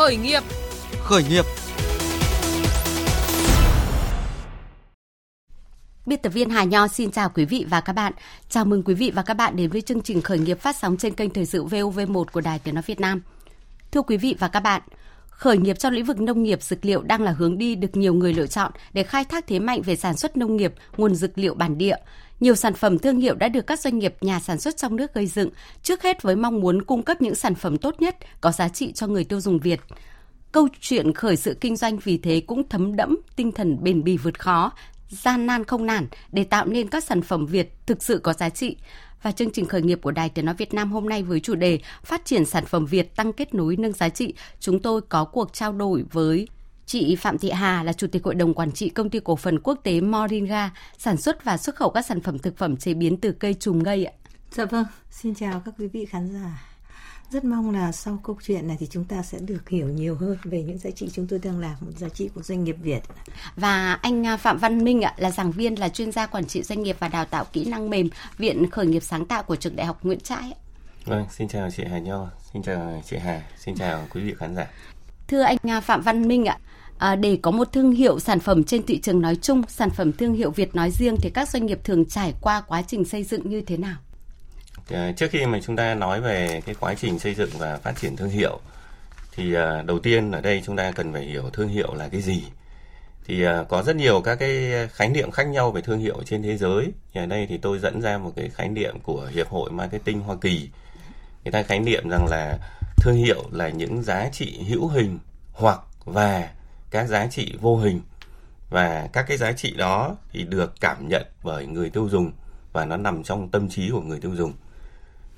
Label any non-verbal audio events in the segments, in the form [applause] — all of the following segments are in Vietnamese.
Khởi nghiệp. Khởi nghiệp. Biên tập viên Hà Nho xin chào quý vị và các bạn. Chào mừng quý vị và các bạn đến với chương trình Khởi nghiệp phát sóng trên kênh Thời sự VOV1 của Đài Tiếng Nói Việt Nam. Thưa quý vị và các bạn, khởi nghiệp trong lĩnh vực nông nghiệp dược liệu đang là hướng đi được nhiều người lựa chọn để khai thác thế mạnh về sản xuất nông nghiệp, nguồn dược liệu bản địa. Nhiều sản phẩm thương hiệu đã được các doanh nghiệp nhà sản xuất trong nước gây dựng, trước hết với mong muốn cung cấp những sản phẩm tốt nhất, có giá trị cho người tiêu dùng Việt. Câu chuyện khởi sự kinh doanh vì thế cũng thấm đẫm tinh thần bền bỉ vượt khó, gian nan không nản để tạo nên các sản phẩm Việt thực sự có giá trị. Và chương trình khởi nghiệp của Đài Tiếng Nói Việt Nam hôm nay với chủ đề Phát triển sản phẩm Việt tăng kết nối nâng giá trị, chúng tôi có cuộc trao đổi với Chị Phạm Thị Hà là Chủ tịch Hội đồng Quản trị Công ty Cổ phần Quốc tế Moringa, sản xuất và xuất khẩu các sản phẩm thực phẩm chế biến từ cây trùm ngây ạ. Dạ vâng, xin chào các quý vị khán giả. Rất mong là sau câu chuyện này thì chúng ta sẽ được hiểu nhiều hơn về những giá trị chúng tôi đang làm, một giá trị của doanh nghiệp Việt. Và anh à, Phạm Văn Minh ạ là giảng viên là chuyên gia quản trị doanh nghiệp và đào tạo kỹ năng mềm, Viện Khởi nghiệp sáng tạo của Trường Đại học Nguyễn Trãi. Vâng, xin chào chị Hà Nho, xin chào chị Hà, xin chào quý vị khán giả. Thưa anh à, Phạm Văn Minh ạ, à, để có một thương hiệu sản phẩm trên thị trường nói chung, sản phẩm thương hiệu Việt nói riêng thì các doanh nghiệp thường trải qua quá trình xây dựng như thế nào? Ờ, trước khi mà chúng ta nói về cái quá trình xây dựng và phát triển thương hiệu thì à, đầu tiên ở đây chúng ta cần phải hiểu thương hiệu là cái gì. Thì à, có rất nhiều các cái khái niệm khác nhau về thương hiệu trên thế giới. Thì ở đây thì tôi dẫn ra một cái khái niệm của Hiệp hội Marketing Hoa Kỳ. Người ta khái niệm rằng là thương hiệu là những giá trị hữu hình hoặc và các giá trị vô hình và các cái giá trị đó thì được cảm nhận bởi người tiêu dùng và nó nằm trong tâm trí của người tiêu dùng.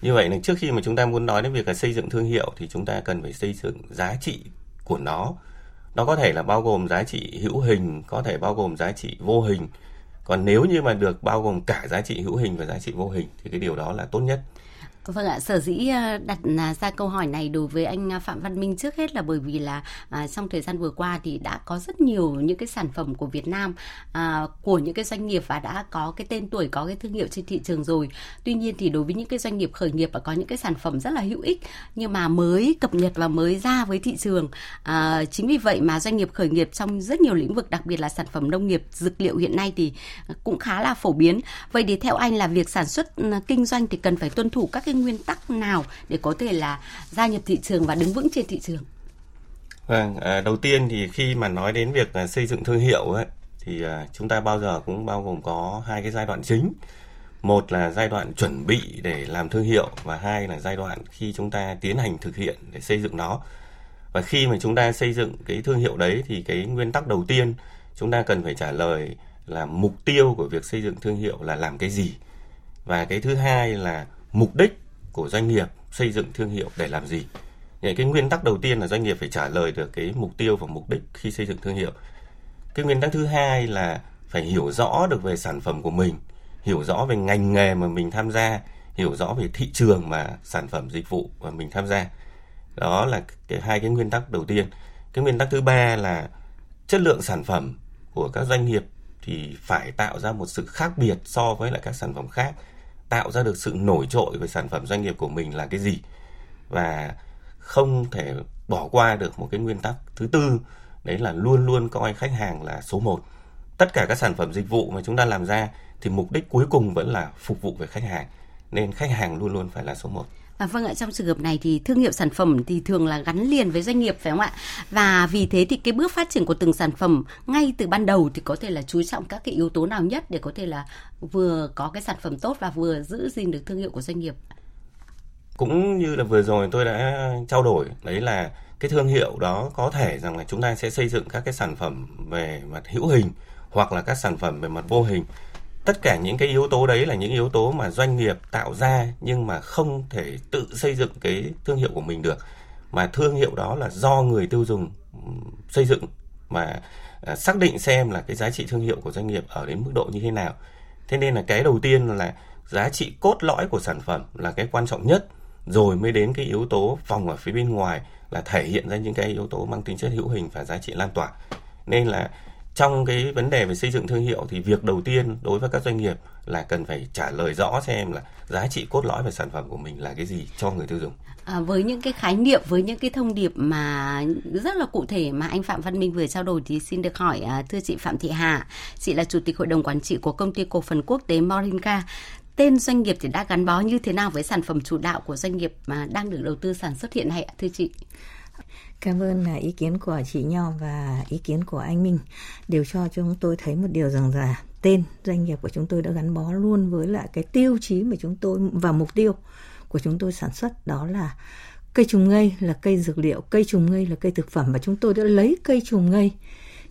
Như vậy là trước khi mà chúng ta muốn nói đến việc là xây dựng thương hiệu thì chúng ta cần phải xây dựng giá trị của nó. Nó có thể là bao gồm giá trị hữu hình, có thể bao gồm giá trị vô hình. Còn nếu như mà được bao gồm cả giá trị hữu hình và giá trị vô hình thì cái điều đó là tốt nhất. Vâng ạ, sở dĩ ờ, đặt à, ra câu hỏi này đối với anh à, Phạm Văn Minh trước hết là bởi vì là à, trong thời gian vừa qua thì đã có rất nhiều những cái sản phẩm của Việt Nam à, của những cái doanh nghiệp và đã có cái tên tuổi, có cái thương hiệu trên thị trường rồi. Tuy nhiên thì đối với những cái doanh nghiệp khởi nghiệp và có những cái sản phẩm rất là hữu ích nhưng mà mới cập nhật và mới ra với thị trường. À, chính vì vậy mà doanh nghiệp khởi nghiệp trong rất nhiều lĩnh vực, đặc biệt là sản phẩm nông nghiệp, dược liệu hiện nay thì à, cũng khá là phổ biến. Vậy thì theo anh là việc sản xuất ừ, kinh doanh thì cần phải tuân thủ các cái cái nguyên tắc nào để có thể là gia nhập thị trường và đứng vững trên thị trường? Vâng, à, đầu tiên thì khi mà nói đến việc à, xây dựng thương hiệu ấy, thì à, chúng ta bao giờ cũng bao gồm có hai cái giai đoạn chính. Một là giai đoạn chuẩn bị để làm thương hiệu và hai là giai đoạn khi chúng ta tiến hành thực hiện để xây dựng nó. Và khi mà chúng ta xây dựng cái thương hiệu đấy thì cái nguyên tắc đầu tiên chúng ta cần phải trả lời là mục tiêu của việc xây dựng thương hiệu là làm cái gì. Và cái thứ hai là mục đích của doanh nghiệp xây dựng thương hiệu để làm gì? Những cái nguyên tắc đầu tiên là doanh nghiệp phải trả lời được cái mục tiêu và mục đích khi xây dựng thương hiệu. Cái nguyên tắc thứ hai là phải hiểu rõ được về sản phẩm của mình, hiểu rõ về ngành nghề mà mình tham gia, hiểu rõ về thị trường mà sản phẩm, dịch vụ mà mình tham gia. Đó là cái hai cái nguyên tắc đầu tiên. Cái nguyên tắc thứ ba là chất lượng sản phẩm của các doanh nghiệp thì phải tạo ra một sự khác biệt so với lại các sản phẩm khác tạo ra được sự nổi trội về sản phẩm doanh nghiệp của mình là cái gì? Và không thể bỏ qua được một cái nguyên tắc thứ tư, đấy là luôn luôn coi khách hàng là số một. Tất cả các sản phẩm dịch vụ mà chúng ta làm ra thì mục đích cuối cùng vẫn là phục vụ về khách hàng, nên khách hàng luôn luôn phải là số một. À, vâng ạ, trong trường hợp này thì thương hiệu sản phẩm thì thường là gắn liền với doanh nghiệp phải không ạ? Và vì thế thì cái bước phát triển của từng sản phẩm ngay từ ban đầu thì có thể là chú trọng các cái yếu tố nào nhất để có thể là vừa có cái sản phẩm tốt và vừa giữ gìn được thương hiệu của doanh nghiệp? Cũng như là vừa rồi tôi đã trao đổi, đấy là cái thương hiệu đó có thể rằng là chúng ta sẽ xây dựng các cái sản phẩm về mặt hữu hình hoặc là các sản phẩm về mặt vô hình tất cả những cái yếu tố đấy là những yếu tố mà doanh nghiệp tạo ra nhưng mà không thể tự xây dựng cái thương hiệu của mình được. Mà thương hiệu đó là do người tiêu dùng xây dựng mà à, xác định xem là cái giá trị thương hiệu của doanh nghiệp ở đến mức độ như thế nào. Thế nên là cái đầu tiên là giá trị cốt lõi của sản phẩm là cái quan trọng nhất. Rồi mới đến cái yếu tố vòng ở phía bên ngoài là thể hiện ra những cái yếu tố mang tính chất hữu hình và giá trị lan tỏa. Nên là trong cái vấn đề về xây dựng thương hiệu thì việc đầu tiên đối với các doanh nghiệp là cần phải trả lời rõ xem là giá trị cốt lõi về sản phẩm của mình là cái gì cho người tiêu dùng. À, với những cái khái niệm với những cái thông điệp mà rất là cụ thể mà anh Phạm Văn Minh vừa trao đổi thì xin được hỏi à, thưa chị Phạm Thị Hà, chị là chủ tịch hội đồng quản trị của công ty cổ phần quốc tế Morinca Tên doanh nghiệp thì đã gắn bó như thế nào với sản phẩm chủ đạo của doanh nghiệp mà đang được đầu tư sản xuất hiện nay ạ thưa chị? Cảm ơn là ý kiến của chị Nho và ý kiến của anh Minh đều cho chúng tôi thấy một điều rằng là tên doanh nghiệp của chúng tôi đã gắn bó luôn với lại cái tiêu chí mà chúng tôi và mục tiêu của chúng tôi sản xuất đó là cây trùng ngây là cây dược liệu, cây trùng ngây là cây thực phẩm và chúng tôi đã lấy cây trùng ngây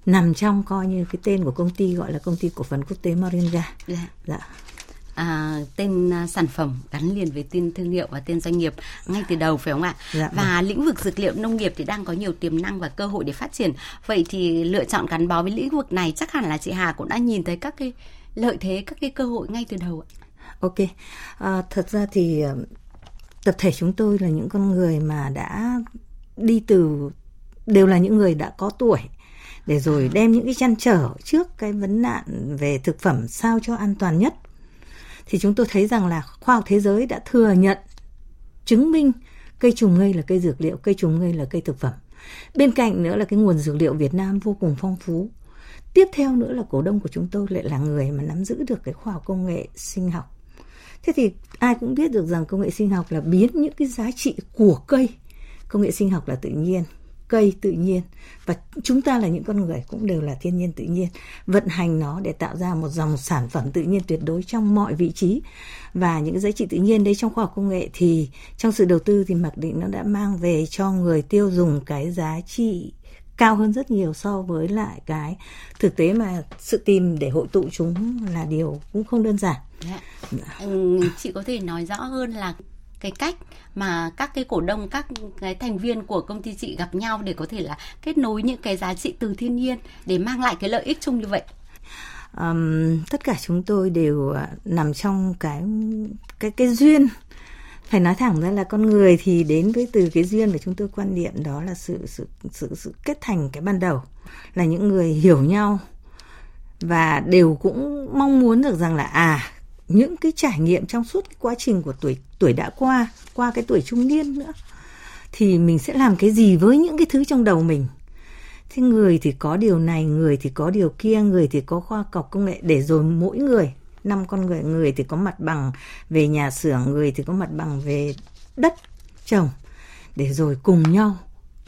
nằm trong coi như cái tên của công ty gọi là công ty cổ phần quốc tế Moringa. Dạ. dạ à, tên à, sản phẩm gắn liền với tên thương hiệu và tên doanh nghiệp ngay từ đầu phải không ạ? Dạ, và vâng. lĩnh vực dược liệu nông nghiệp thì đang có nhiều tiềm năng và cơ hội để phát triển. Vậy thì lựa chọn gắn bó với lĩnh vực này chắc hẳn là chị Hà cũng đã nhìn thấy các cái lợi thế, các cái cơ hội ngay từ đầu ạ. Ok, à, thật ra thì à, tập thể chúng tôi là những con người mà đã đi từ đều là những người đã có tuổi để rồi đem những cái chăn trở trước cái vấn nạn về thực phẩm sao cho an toàn nhất thì chúng tôi thấy rằng là khoa học thế giới đã thừa nhận chứng minh cây trùng ngây là cây dược liệu, cây trùng ngây là cây thực phẩm. Bên cạnh nữa là cái nguồn dược liệu Việt Nam vô cùng phong phú. Tiếp theo nữa là cổ đông của chúng tôi lại là người mà nắm giữ được cái khoa học công nghệ sinh học. Thế thì ai cũng biết được rằng công nghệ sinh học là biến những cái giá trị của cây, công nghệ sinh học là tự nhiên, cây tự nhiên và chúng ta là những con người cũng đều là thiên nhiên tự nhiên vận hành nó để tạo ra một dòng sản phẩm tự nhiên tuyệt đối trong mọi vị trí và những giá trị tự nhiên đấy trong khoa học công nghệ thì trong sự đầu tư thì mặc định nó đã mang về cho người tiêu dùng cái giá trị cao hơn rất nhiều so với lại cái thực tế mà sự tìm để hội tụ chúng là điều cũng không đơn giản. Dạ. Dạ. Yeah. Ừ, chị có thể nói rõ hơn là cái cách mà các cái cổ đông các cái thành viên của công ty chị gặp nhau để có thể là kết nối những cái giá trị từ thiên nhiên để mang lại cái lợi ích chung như vậy? Um, tất cả chúng tôi đều ờ, nằm trong cái cái cái duyên. Phải nói thẳng ra là con người thì đến với từ cái duyên mà chúng tôi quan niệm đó là sự sự sự sự kết thành cái ban đầu là những người hiểu nhau và đều cũng mong muốn được rằng là à những cái trải nghiệm trong suốt cái quá trình của tuổi tuổi đã qua qua cái tuổi trung niên nữa thì mình sẽ làm cái gì với những cái thứ trong đầu mình thế người thì có điều này người thì có điều kia người thì có khoa học công nghệ để rồi mỗi người năm con người người thì có mặt bằng về nhà xưởng người thì có mặt bằng về đất trồng để rồi cùng nhau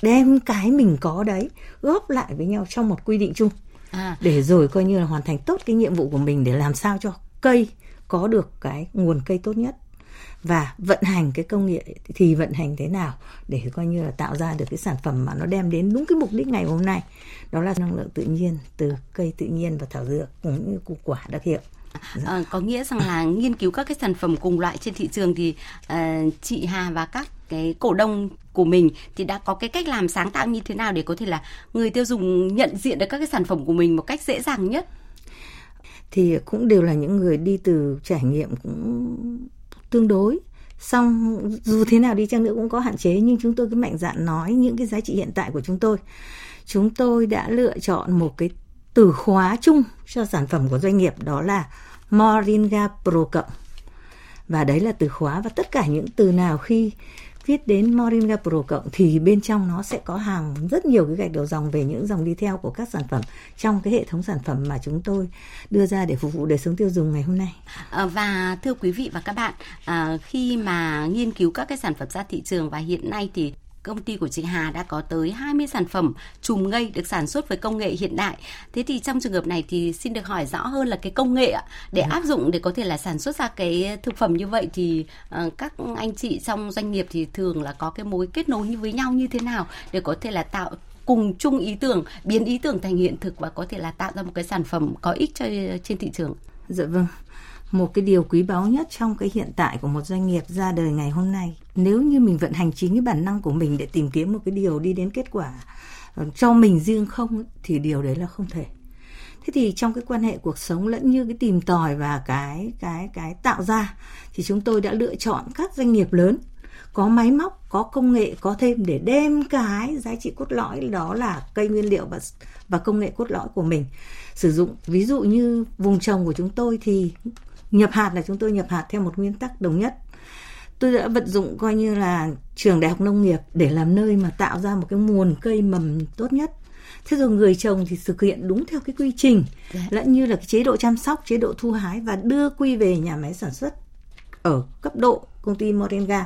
đem cái mình có đấy góp lại với nhau trong một quy định chung à. để rồi coi như là hoàn thành tốt cái nhiệm vụ của mình để làm sao cho cây có được cái nguồn cây tốt nhất và vận hành cái công nghệ thì vận hành thế nào để coi như là tạo ra được cái sản phẩm mà nó đem đến đúng cái mục đích ngày hôm nay. Đó là năng lượng tự nhiên từ cây tự nhiên và thảo dược cũng như củ quả đặc hiệu. À, có nghĩa rằng là nghiên cứu các cái sản phẩm cùng loại trên thị trường thì uh, chị Hà và các cái cổ đông của mình thì đã có cái cách làm sáng tạo như thế nào để có thể là người tiêu dùng nhận diện được các cái sản phẩm của mình một cách dễ dàng nhất? Thì cũng đều là những người đi từ trải nghiệm cũng tương đối. Xong dù thế nào đi chăng nữa cũng có hạn chế, nhưng chúng tôi cứ mạnh dạn nói những cái giá trị hiện tại của chúng tôi. Chúng tôi đã lựa chọn một cái từ khóa chung cho sản phẩm của doanh nghiệp, đó là Moringa Pro cộng. Và đấy là từ khóa và tất cả những từ nào khi viết đến Moringa Pro cộng thì bên trong nó sẽ có hàng rất nhiều cái gạch đầu dòng về những dòng đi theo của các sản phẩm trong cái hệ thống sản phẩm mà chúng tôi đưa ra để phục vụ đời sống tiêu dùng ngày hôm nay. À, và thưa quý vị và các bạn, à, khi mà nghiên cứu các cái sản phẩm ra thị trường và hiện nay thì công ty của chị Hà đã có tới 20 sản phẩm trùm ngây được sản xuất với công nghệ hiện đại. Thế thì trong trường hợp này thì xin được hỏi rõ hơn là cái công nghệ để ừ. áp dụng để có thể là sản xuất ra cái thực phẩm như vậy thì uh, các anh chị trong doanh nghiệp thì thường là có cái mối kết nối với nhau như thế nào để có thể là tạo cùng chung ý tưởng biến ý tưởng thành hiện thực và có thể là tạo ra một cái sản phẩm có ích cho trên thị trường. Dạ vâng một cái điều quý báu nhất trong cái hiện tại của một doanh nghiệp ra đời ngày hôm nay. Nếu như mình vận hành chính cái bản năng của mình để tìm kiếm một cái điều đi đến kết quả ờ, cho mình riêng không, thì điều đấy là không thể. Thế thì trong cái quan hệ cuộc sống lẫn như cái tìm tòi và cái cái cái tạo ra, thì chúng tôi đã lựa chọn các doanh nghiệp lớn, có máy móc, có công nghệ, có thêm để đem cái giá trị cốt lõi đó là cây nguyên liệu và và công nghệ cốt lõi của mình sử dụng. Ví dụ như vùng trồng của chúng tôi thì nhập hạt là chúng tôi nhập hạt theo một nguyên tắc đồng nhất. Tôi đã vận dụng coi như là trường đại học nông nghiệp để làm nơi mà tạo ra một cái nguồn cây mầm tốt nhất. Thế rồi người trồng thì thực hiện đúng theo cái quy trình dạ. lẫn như là cái chế độ chăm sóc chế độ thu hái và đưa quy về nhà máy sản xuất ở cấp độ công ty Moringa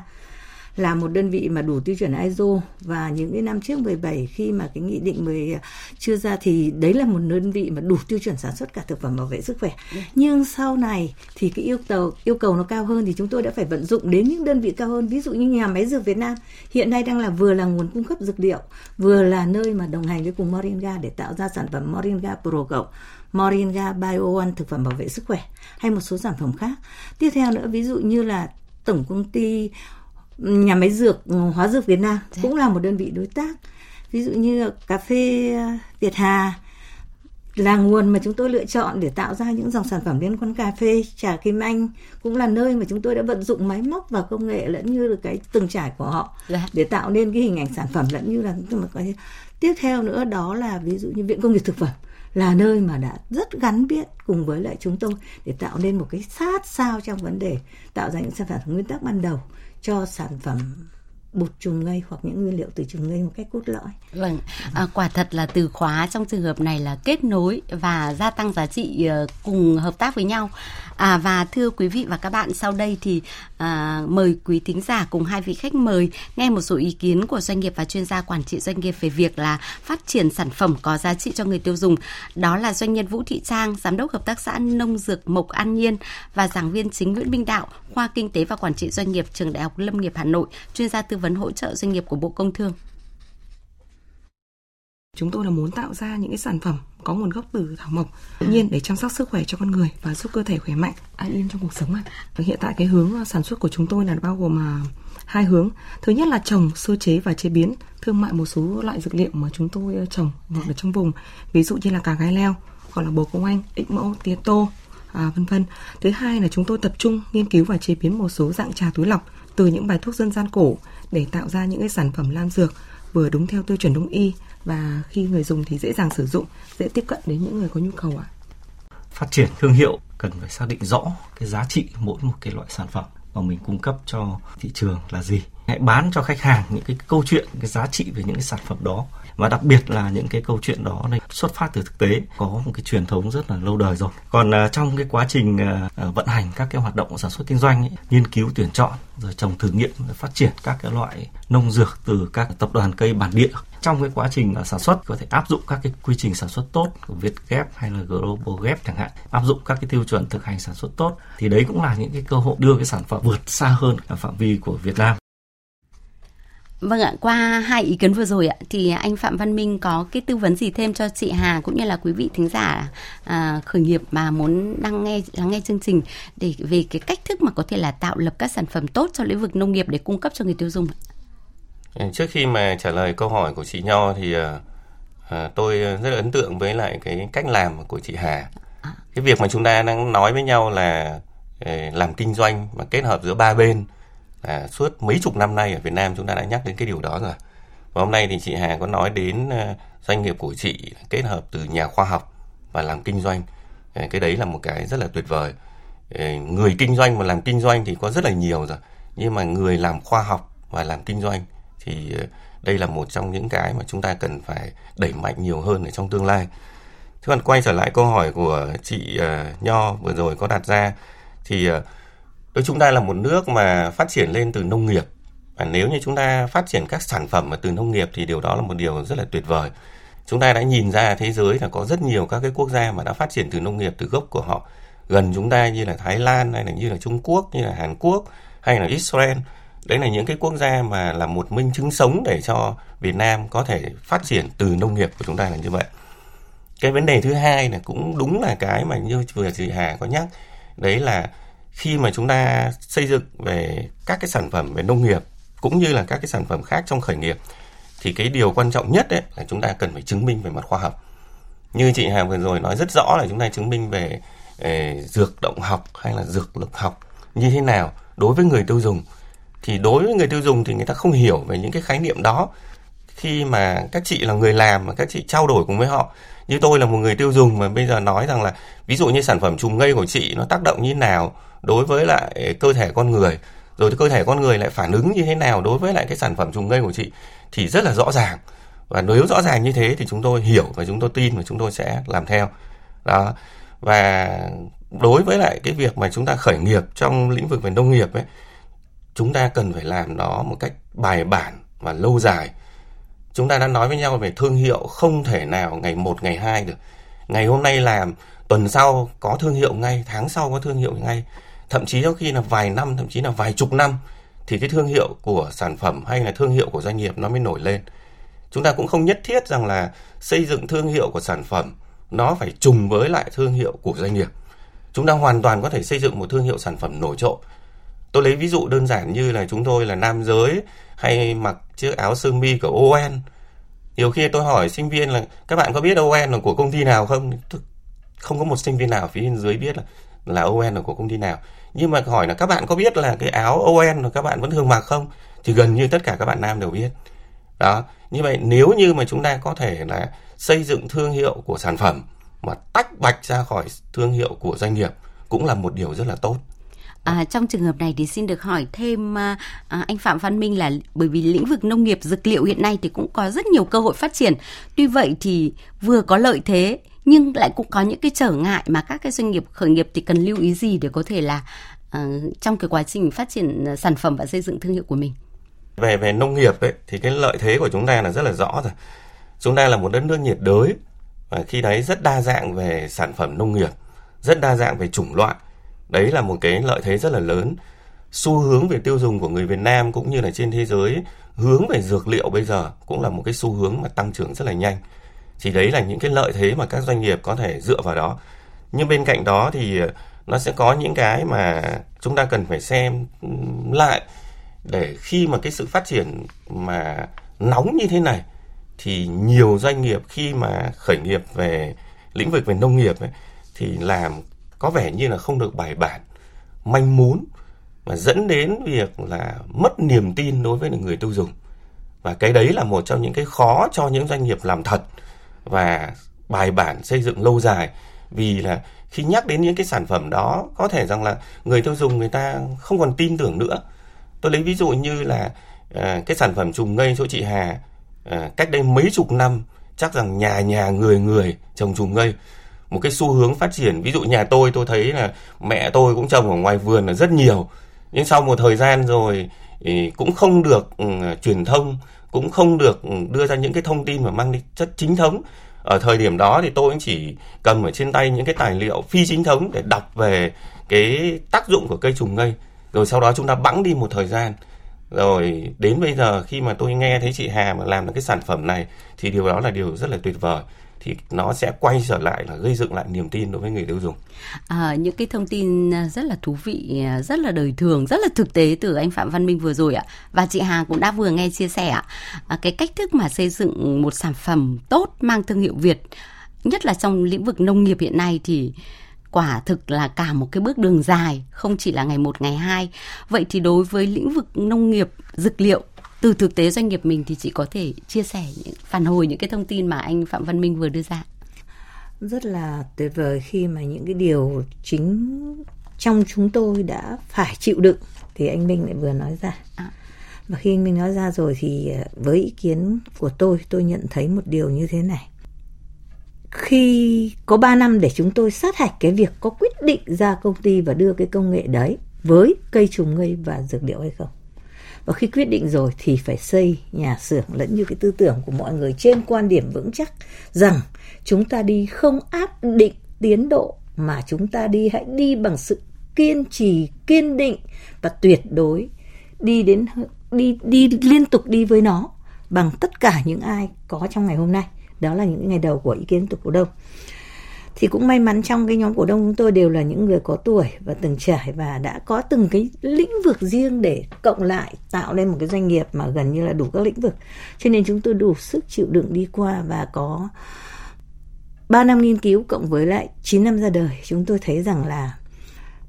là một đơn vị mà đủ tiêu chuẩn ISO và những cái năm trước 17 khi mà cái nghị định 10 chưa ra thì đấy là một đơn vị mà đủ tiêu chuẩn sản xuất cả thực phẩm bảo vệ sức khỏe. Nhưng sau này thì cái yêu cầu yêu cầu nó cao hơn thì chúng tôi đã phải vận dụng đến những đơn vị cao hơn ví dụ như nhà máy dược Việt Nam hiện nay đang là vừa là nguồn cung cấp dược liệu vừa là nơi mà đồng hành với cùng Moringa để tạo ra sản phẩm Moringa Pro cộng Moringa Bio One thực phẩm bảo vệ sức khỏe hay một số sản phẩm khác. Tiếp theo nữa ví dụ như là tổng công ty nhà máy dược hóa dược Việt Nam Đấy. cũng là một đơn vị đối tác ví dụ như cà phê ờ, Việt Hà là nguồn mà chúng tôi lựa chọn để tạo ra những dòng sản phẩm liên quan cà phê trà kim anh cũng là nơi mà chúng tôi đã vận dụng máy móc và công nghệ lẫn như cái từng trải của họ. Dạ. để tạo nên cái hình ảnh sản phẩm lẫn như là tiếp theo nữa đó là ví dụ như viện công nghiệp thực phẩm là nơi mà đã rất gắn biết cùng với lại chúng tôi để tạo nên một cái sát sao trong vấn đề tạo ra những sản phẩm nguyên tắc ban đầu cho sản phẩm bột trùng ngây hoặc những nguyên liệu từ trùng ngây một cách cốt lõi. Vâng, à, quả thật là từ khóa trong trường hợp này là kết nối và gia tăng giá trị ờ, cùng hợp tác với nhau. À, và thưa quý vị và các bạn, sau đây thì à, mời quý thính giả cùng hai vị khách mời nghe một số ý kiến của doanh nghiệp và chuyên gia quản trị doanh nghiệp về việc là phát triển sản phẩm có giá trị cho người tiêu dùng. Đó là doanh nhân Vũ Thị Trang, giám đốc hợp tác xã nông dược Mộc An Nhiên và giảng viên chính Nguyễn Minh Đạo, khoa kinh tế và quản trị doanh nghiệp trường Đại học Lâm nghiệp Hà Nội, chuyên gia tư vấn hỗ trợ doanh nghiệp của Bộ Công Thương. Chúng tôi là muốn tạo ra những cái sản phẩm có nguồn gốc từ thảo mộc tự nhiên để chăm sóc sức khỏe cho con người và giúp cơ thể khỏe mạnh, an yên trong cuộc sống ạ. Hiện tại cái hướng sản xuất của chúng tôi là bao gồm mà hai hướng. Thứ nhất là trồng, sơ chế và chế biến, thương mại một số loại dược liệu mà chúng tôi ờ, trồng hoặc là trong vùng, ví dụ như là cà gai leo, hoặc là bồ công anh, ích mẫu, tía tô, à, vân vân. Thứ hai là chúng tôi tập trung nghiên cứu và chế biến một số dạng trà túi lọc từ những bài thuốc dân gian cổ để tạo ra những cái sản phẩm lam dược vừa đúng theo tiêu chuẩn đông y và khi người dùng thì dễ dàng sử dụng, dễ tiếp cận đến những người có nhu cầu ạ. Phát triển thương hiệu cần phải xác định rõ cái giá trị mỗi một cái loại sản phẩm mà mình cung cấp cho thị trường là gì. Hãy bán cho khách hàng những cái câu chuyện, cái giá trị về những cái sản phẩm đó và đặc biệt là những cái câu chuyện đó này xuất phát từ thực tế có một cái truyền thống rất là lâu đời rồi. Còn à, trong cái quá trình à, à, vận hành các cái hoạt động sản xuất kinh doanh ấy, nghiên cứu tuyển chọn rồi trồng thử nghiệm phát triển các cái loại nông dược từ các tập đoàn cây bản địa trong cái quá trình sản xuất có thể áp dụng các cái quy trình sản xuất tốt của Việt ghép hay là Global Gap chẳng hạn áp dụng các cái tiêu chuẩn thực hành sản xuất tốt thì đấy cũng là những cái cơ hội đưa cái sản phẩm vượt xa hơn phạm vi của Việt Nam. Vâng ạ, qua hai ý kiến vừa rồi ạ, thì anh Phạm Văn Minh có cái tư vấn gì thêm cho chị Hà cũng như là quý vị thính giả à, khởi nghiệp mà muốn đăng nghe lắng nghe chương trình để về cái cách thức mà có thể là tạo lập các sản phẩm tốt cho lĩnh vực nông nghiệp để cung cấp cho người tiêu dùng. Trước khi mà trả lời câu hỏi của chị Nho thì à, à tôi rất là ấn tượng với lại cái cách làm của chị Hà. À. Cái việc mà chúng ta đang nói với nhau là à, làm kinh doanh mà kết hợp giữa ba bên à, suốt mấy chục năm nay ở Việt Nam chúng ta đã nhắc đến cái điều đó rồi. Và hôm nay thì chị Hà có nói đến ờ, doanh nghiệp của chị kết hợp từ nhà khoa học và làm kinh doanh. Ờ, cái đấy là một cái rất là tuyệt vời. Ờ, người kinh doanh mà làm kinh doanh thì có rất là nhiều rồi. Nhưng mà người làm khoa học và làm kinh doanh thì đây là một trong những cái mà chúng ta cần phải đẩy mạnh nhiều hơn ở trong tương lai. Thế còn quay trở lại câu hỏi của chị Nho vừa rồi có đặt ra thì nếu chúng ta là một nước mà phát triển lên từ nông nghiệp và nếu như chúng ta phát triển các sản phẩm mà từ nông nghiệp thì điều đó là một điều rất là tuyệt vời. Chúng ta đã nhìn ra thế giới là có rất nhiều các cái quốc gia mà đã phát triển từ nông nghiệp từ gốc của họ gần chúng ta như là Thái Lan hay là như là Trung Quốc, như là Hàn Quốc hay là Israel. Đấy là những cái quốc gia mà là một minh chứng sống để cho Việt Nam có thể phát triển từ nông nghiệp của chúng ta là như vậy. Cái vấn đề thứ hai là cũng đúng là cái mà như vừa chị Hà có nhắc, đấy là khi mà chúng ta xây dựng về các cái sản phẩm về nông nghiệp cũng như là các cái sản phẩm khác trong khởi nghiệp thì cái điều quan trọng nhất đấy là chúng ta cần phải chứng minh về mặt khoa học. Như chị Hà vừa rồi nói rất rõ là chúng ta chứng minh về, eh, dược động học hay là dược lực học như thế nào đối với người tiêu dùng. Thì đối với người tiêu dùng thì người ta không hiểu về những cái khái niệm đó. Khi mà các chị là người làm mà các chị trao đổi cùng với họ như tôi là một người tiêu dùng mà bây giờ nói rằng là ví dụ như sản phẩm trùng ngây của chị nó tác động như thế nào đối với lại cơ thể con người. Rồi cơ thể con người lại phản ứng như thế nào đối với lại cái sản phẩm trùng gây của chị thì rất là rõ ràng. Và nếu rõ ràng như thế thì chúng tôi hiểu và chúng tôi tin và chúng tôi sẽ làm theo. Đó. Và đối với lại cái việc mà chúng ta khởi nghiệp trong lĩnh vực về nông nghiệp ấy, chúng ta cần phải làm nó một cách bài bản và lâu dài. Chúng ta đã nói với nhau về thương hiệu không thể nào ngày một, ngày hai được. Ngày hôm nay làm, tuần sau có thương hiệu ngay, tháng sau có thương hiệu ngay thậm chí có khi là vài năm, thậm chí là vài chục năm, thì cái thương hiệu của sản phẩm hay là thương hiệu của doanh nghiệp nó mới nổi lên. Chúng ta cũng không nhất thiết rằng là xây dựng thương hiệu của sản phẩm nó phải trùng với lại thương hiệu của doanh nghiệp. Chúng ta hoàn toàn có thể xây dựng một thương hiệu sản phẩm nổi trội. Tôi lấy ví dụ đơn giản như là chúng tôi là nam giới hay mặc chiếc áo sơ mi của ON nhiều khi tôi hỏi sinh viên là, các bạn có biết ON là của công ty nào không? Không có một sinh viên nào phía bên dưới biết là là ON là của công ty nào nhưng mà hỏi là các bạn có biết là cái áo ON mà các bạn vẫn thường mặc không? Thì gần như tất cả các bạn nam đều biết. Đó như vậy nếu như mà chúng ta có thể là xây dựng thương hiệu của sản phẩm mà tách bạch ra khỏi thương hiệu của doanh nghiệp cũng là một điều rất là tốt. À, trong trường hợp này thì xin được hỏi thêm à, à anh Phạm Văn Minh là bởi vì lĩnh vực nông nghiệp dược liệu hiện nay thì cũng có rất nhiều cơ hội phát triển. Tuy vậy thì vừa có lợi thế nhưng lại cũng có những cái trở ngại mà các cái doanh nghiệp khởi nghiệp thì cần lưu ý gì để có thể là uh, trong cái quá trình phát triển ờ, sản phẩm và xây dựng thương hiệu của mình. Về về nông nghiệp ấy thì cái lợi thế của chúng ta là rất là rõ rồi. Chúng ta là một đất nước nhiệt đới và khi đấy rất đa dạng về sản phẩm nông nghiệp, rất đa dạng về chủng loại đấy là một cái lợi thế rất là lớn xu hướng về tiêu dùng của người Việt Nam cũng như là trên thế giới hướng về dược liệu bây giờ cũng là một cái xu hướng mà tăng trưởng rất là nhanh thì đấy là những cái lợi thế mà các doanh nghiệp có thể dựa vào đó. Nhưng bên cạnh đó thì ờ, nó sẽ có những cái mà chúng ta cần phải xem lại để khi mà cái sự phát triển mà nóng như thế này thì nhiều doanh nghiệp khi mà khởi nghiệp về lĩnh vực về nông nghiệp ấy, thì làm có vẻ như là không được bài bản manh mún và dẫn đến việc là mất niềm tin đối với người tiêu dùng. Và cái đấy là một trong những cái khó cho những doanh nghiệp làm thật và bài bản xây dựng lâu dài. Vì là khi nhắc đến những cái sản phẩm đó có thể rằng là người tiêu dùng người ta không còn tin tưởng nữa. Tôi lấy ví dụ như là à, cái sản phẩm trùng ngây chỗ chị Hà à, cách đây mấy chục năm chắc rằng nhà nhà người người trồng trùng ngây. Một cái xu hướng phát triển ví dụ nhà tôi tôi thấy là mẹ tôi cũng trồng ở ngoài vườn là rất nhiều. Nhưng sau một thời gian rồi cũng không được ừ, truyền thông cũng không được đưa ra những cái thông tin mà mang đi chất chính thống. Ở thời điểm đó thì tôi cũng chỉ cầm ở trên tay những cái tài liệu phi chính thống để đọc về cái tác dụng của cây trùng ngây rồi sau đó chúng ta bẵng đi một thời gian. Rồi đến bây giờ khi mà tôi nghe thấy chị Hà mà làm được cái sản phẩm này thì điều đó là điều rất là tuyệt vời thì nó sẽ quay trở lại là gây dựng lại niềm tin đối với người tiêu dùng. À, những cái thông tin à, rất là thú vị, à, rất là đời thường, rất là thực tế từ anh Phạm Văn Minh vừa rồi ạ. Và chị Hà cũng đã vừa nghe chia sẻ ạ. À, cái cách thức mà xây dựng một sản phẩm tốt mang thương hiệu Việt, nhất là trong lĩnh vực nông nghiệp hiện nay thì quả thực là cả một cái bước đường dài, không chỉ là ngày một ngày hai. Vậy thì đối với lĩnh vực nông nghiệp, dược liệu từ thực tế doanh nghiệp mình thì chị có thể chia sẻ những phản hồi những cái thông tin mà anh Phạm Văn Minh vừa đưa ra. Rất là tuyệt vời khi mà những cái điều chính trong chúng tôi đã phải chịu đựng thì anh Minh lại vừa nói ra. À. và khi anh Minh nói ra rồi thì ờ, với ý kiến của tôi tôi nhận thấy một điều như thế này. Khi có 3 năm để chúng tôi sát hạch cái việc có quyết định ra công ty và đưa cái công nghệ đấy với cây trùng ngây và dược liệu hay không và khi quyết định rồi thì phải xây nhà xưởng lẫn như cái tư tưởng của mọi người trên quan điểm vững chắc rằng chúng ta đi không áp định tiến độ mà chúng ta đi hãy đi bằng sự kiên trì, kiên định và tuyệt đối đi đến, đi đi liên tục đi với nó bằng tất cả những ai có trong ngày hôm nay. Đó là những ngày đầu của ý kiến của cổ đông thì cũng may mắn trong cái nhóm cổ đông chúng tôi đều là những người có tuổi và từng trải và đã có từng cái lĩnh vực riêng để cộng lại, tạo nên một cái doanh nghiệp mà gần như là đủ các lĩnh vực. Cho nên chúng tôi đủ sức chịu đựng đi qua và có 3 năm nghiên cứu cộng với lại 9 năm ra đời. Chúng tôi thấy rằng là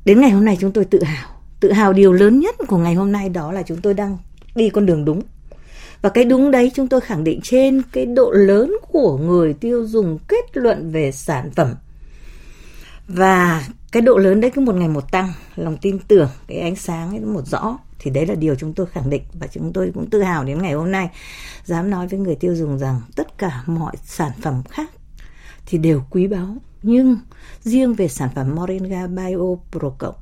đến ngày hôm nay chúng tôi tự hào. Tự hào điều lớn nhất của ngày hôm nay đó là chúng tôi đang đi con đường đúng và cái đúng đấy, chúng tôi khẳng định trên cái độ lớn của người tiêu dùng kết luận về sản phẩm. Và cái độ lớn đấy cứ một ngày một tăng, lòng tin tưởng, cái ánh sáng ấy một rõ. Thì đấy là điều chúng tôi khẳng định và chúng tôi cũng tự hào đến ngày hôm nay, dám nói với người tiêu dùng rằng tất cả mọi sản phẩm khác thì đều quý báu, nhưng riêng về sản phẩm Moringa Bio Pro Cộng,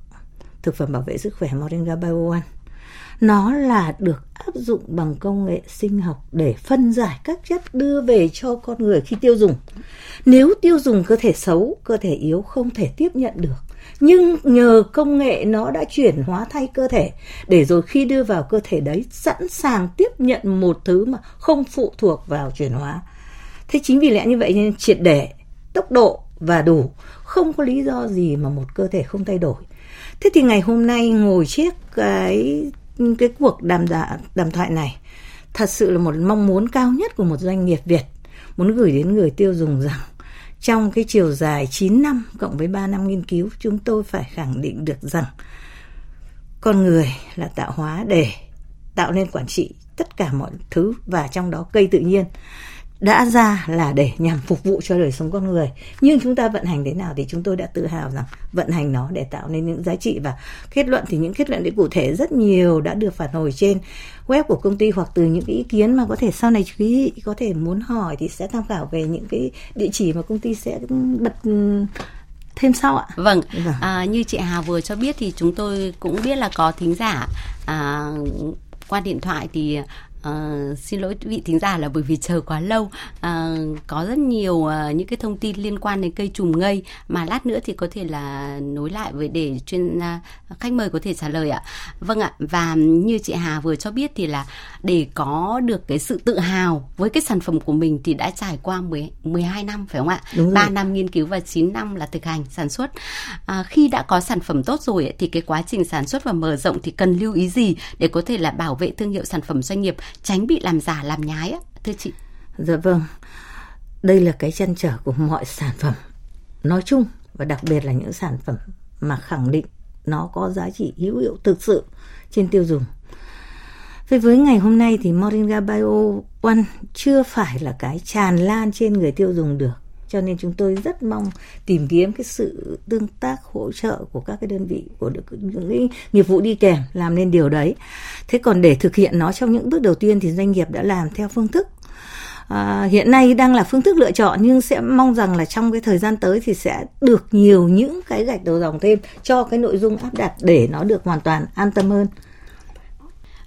thực phẩm bảo vệ sức khỏe Moringa Bio One nó là được áp dụng bằng công nghệ sinh học để phân giải các chất đưa về cho con người khi tiêu dùng. Nếu tiêu dùng cơ thể xấu, cơ thể yếu không thể tiếp nhận được. Nhưng nhờ công nghệ nó đã chuyển hóa thay cơ thể để rồi khi đưa vào cơ thể đấy sẵn sàng tiếp nhận một thứ mà không phụ thuộc vào chuyển hóa. Thế chính vì lẽ như vậy nên triệt để, tốc độ và đủ, không có lý do gì mà một cơ thể không thay đổi. Thế thì ngày hôm nay ngồi chiếc cái cái cuộc đàm dạ, đàm thoại này thật sự là một mong muốn cao nhất của một doanh nghiệp Việt. Muốn gửi đến người tiêu dùng rằng trong cái chiều dài 9 năm cộng với 3 năm nghiên cứu chúng tôi phải khẳng định được rằng con người là tạo hóa để tạo nên quản trị tất cả mọi thứ và trong đó cây tự nhiên đã ra là để nhằm phục vụ cho đời sống con người nhưng chúng ta vận hành thế nào thì chúng tôi đã tự hào rằng vận hành nó để tạo nên những giá trị và kết luận thì những kết luận đấy cụ thể rất nhiều đã được phản hồi trên web của công ty hoặc từ những cái ý kiến mà có thể sau này quý có thể muốn hỏi thì sẽ tham khảo về những cái địa chỉ mà công ty sẽ bật thêm sau ạ. Vâng, vâng. À, như chị Hà vừa cho biết thì chúng tôi cũng biết là có thính giả à, qua điện thoại thì Uh, xin lỗi vị thính giả là bởi vì chờ quá lâu. Uh, có rất nhiều uh, những cái thông tin liên quan đến cây trùm ngây. Mà lát nữa thì có thể là nối lại với để chuyên uh, khách mời có thể trả lời ạ. Vâng ạ và như chị Hà vừa cho biết thì là để có được cái sự tự hào với cái sản phẩm của mình thì đã trải qua 10, 12 năm phải không ạ? Đúng 3 năm nghiên cứu và 9 năm là thực hành sản xuất. À, khi đã có sản phẩm tốt rồi thì cái quá trình sản xuất và mở rộng thì cần lưu ý gì để có thể là bảo vệ thương hiệu sản phẩm doanh nghiệp tránh bị làm giả, làm nhái á, thưa chị. Dạ vâng. Đây là cái chăn trở của mọi sản phẩm nói chung và đặc biệt là những sản phẩm mà khẳng định nó có giá trị hữu hiệu thực sự trên tiêu dùng. Vậy với ngày hôm nay thì Moringa Bio One chưa phải là cái tràn lan trên người tiêu dùng được cho nên chúng tôi rất mong tìm kiếm cái sự tương tác hỗ trợ của các cái đơn vị của được những cái nghiệp vụ đi kèm làm nên điều đấy. Thế còn để thực hiện nó trong những bước đầu tiên thì doanh nghiệp đã làm theo phương thức. À, hiện nay đang là phương thức lựa chọn nhưng sẽ mong rằng là trong cái thời gian tới thì sẽ được nhiều những cái gạch đầu dòng thêm cho cái nội dung áp đặt để nó được hoàn toàn an tâm hơn.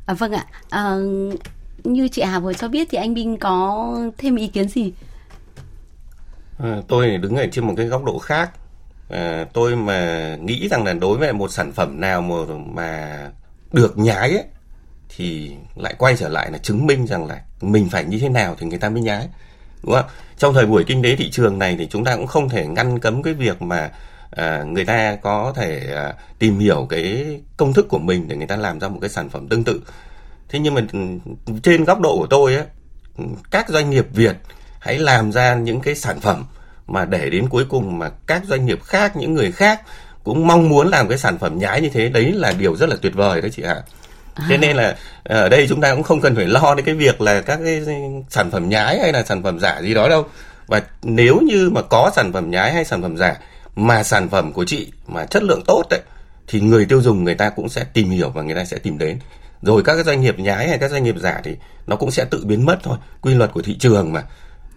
À, vâng ạ. À, như chị Hà vừa cho biết thì anh Binh có thêm ý kiến gì? À, tôi đứng ở trên một cái góc độ khác. À, tôi mà nghĩ rằng là đối với một sản phẩm nào mà mà được nhái ấy, thì lại quay trở lại là chứng minh rằng là mình phải như thế nào thì người ta mới nhái đúng không? Trong thời buổi kinh tế thị trường này thì chúng ta cũng không thể ngăn cấm cái việc mà à, người ta có thể à, tìm hiểu cái công thức của mình để người ta làm ra một cái sản phẩm tương tự. Thế nhưng mà ừ, trên góc độ của tôi ấy ừ, các doanh nghiệp việt hãy làm ra những cái sản phẩm mà để đến cuối cùng mà các doanh nghiệp khác những người khác cũng mong muốn làm cái sản phẩm nhái như thế. Đấy là điều rất là tuyệt vời đấy chị ạ. À. thế nên là ở đây chúng ta cũng không cần phải lo đến cái việc là các cái sản phẩm nhái hay là sản phẩm giả gì đó đâu. Và nếu như mà có sản phẩm nhái hay sản phẩm giả mà sản phẩm của chị mà chất lượng tốt đấy thì người tiêu dùng người ta cũng sẽ tìm hiểu và người ta sẽ tìm đến. Rồi các cái doanh nghiệp nhái hay các doanh nghiệp giả thì nó cũng sẽ tự biến mất thôi. Quy luật của thị trường mà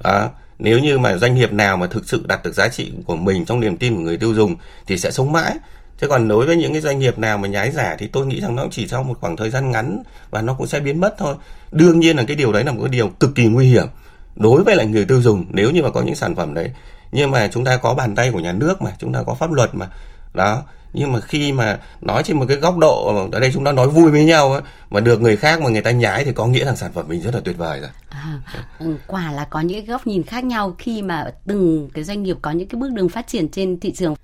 à, nếu như mà doanh nghiệp nào mà thực sự đạt được giá trị của mình trong niềm tin của người tiêu dùng thì sẽ sống mãi. Thế còn đối với những cái doanh nghiệp nào mà nhái giả thì tôi nghĩ rằng nó chỉ sau một khoảng thời gian ngắn và nó cũng sẽ biến mất thôi. Đương nhiên là cái điều đấy là một cái điều cực kỳ nguy hiểm đối với lại người tiêu dùng nếu như mà có những sản phẩm đấy. Nhưng mà chúng ta có bàn tay của nhà nước mà chúng ta có pháp luật mà. Đó. Nhưng mà khi mà nói trên một cái góc độ ở đây chúng ta nói vui với nhau ấy, mà được người khác mà người ta nhái thì có nghĩa rằng sản phẩm mình rất là tuyệt vời rồi à, quả là có những góc nhìn khác nhau khi mà từng cái doanh nghiệp có những cái bước đường phát triển trên thị trường.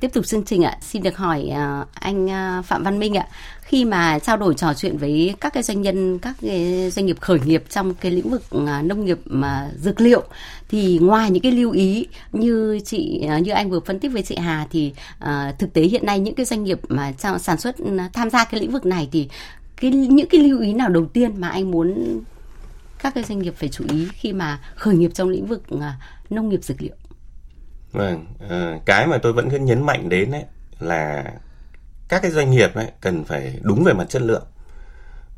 Tiếp tục chương trình ạ, xin được hỏi à, anh à, Phạm Văn Minh ạ, khi mà trao đổi trò chuyện với các cái doanh nhân, các cái doanh nghiệp khởi nghiệp trong cái lĩnh vực à, nông nghiệp mà dược liệu thì ngoài những cái lưu ý như chị như anh vừa phân tích với chị Hà thì thực tế hiện nay những cái doanh nghiệp mà sản xuất tham gia cái lĩnh vực này thì cái những cái lưu ý nào đầu tiên mà anh muốn các cái doanh nghiệp phải chú ý khi mà khởi nghiệp trong lĩnh vực à, nông nghiệp dược liệu? Vâng, à, cái mà tôi vẫn cứ nhấn mạnh đến đấy là các cái doanh nghiệp ấy cần phải đúng về mặt chất lượng.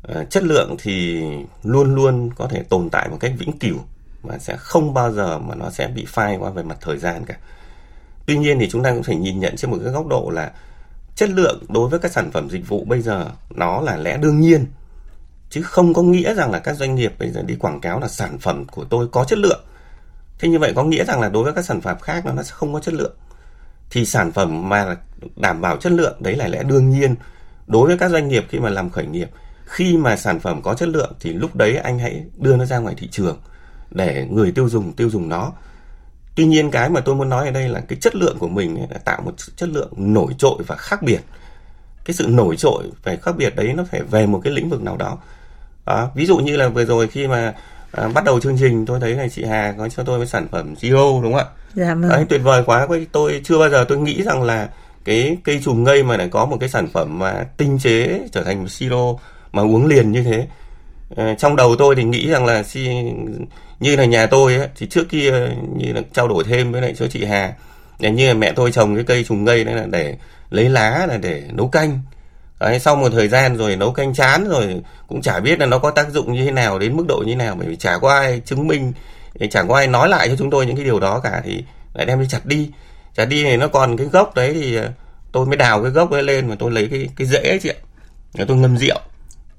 À, chất lượng thì luôn luôn có thể tồn tại một cách vĩnh cửu và sẽ không bao giờ mà nó sẽ bị phai qua về mặt thời gian cả. Tuy nhiên thì chúng ta cũng phải nhìn nhận trên một cái góc độ là chất lượng đối với các sản phẩm dịch vụ bây giờ nó là lẽ đương nhiên chứ không có nghĩa rằng là các doanh nghiệp bây giờ đi quảng cáo là sản phẩm của tôi có chất lượng. Thế như vậy có nghĩa rằng là đối với các sản phẩm khác nó sẽ không có chất lượng. Thì sản phẩm mà đảm bảo chất lượng, đấy là lẽ đương nhiên. Đối với các doanh nghiệp khi mà làm khởi nghiệp, khi mà sản phẩm có chất lượng thì lúc đấy anh hãy đưa nó ra ngoài thị trường để người tiêu dùng tiêu dùng nó. Tuy nhiên cái mà tôi muốn nói ở đây là cái chất lượng của mình là tạo một chất lượng nổi trội và khác biệt. Cái sự nổi trội về khác biệt đấy nó phải về một cái lĩnh vực nào đó đó, ví dụ như là vừa rồi khi mà à, bắt đầu chương trình tôi thấy này chị Hà có cho tôi cái sản phẩm Zero đúng không ạ? Dạ vâng. Đấy, tuyệt vời quá tôi chưa bao giờ tôi nghĩ rằng là cái cây chùm ngây mà lại có một cái sản phẩm mà tinh chế trở thành một siro mà uống liền như thế à, trong đầu tôi thì nghĩ rằng là si như là nhà tôi ấy, thì trước kia như là trao đổi thêm với lại cho chị Hà như là mẹ tôi trồng cái cây trùng ngây đấy là để lấy lá là để nấu canh Đấy, sau một thời gian rồi nấu canh chán rồi cũng chả biết là nó có tác dụng như thế nào đến mức độ như thế nào bởi vì chả có ai chứng minh chả có ai nói lại cho chúng tôi những cái điều đó cả thì lại đem đi chặt đi. Chặt đi thì nó còn cái gốc đấy thì ờ, tôi mới đào cái gốc ấy lên mà tôi lấy cái cái rễ chị ạ. Rồi tôi ngâm rượu.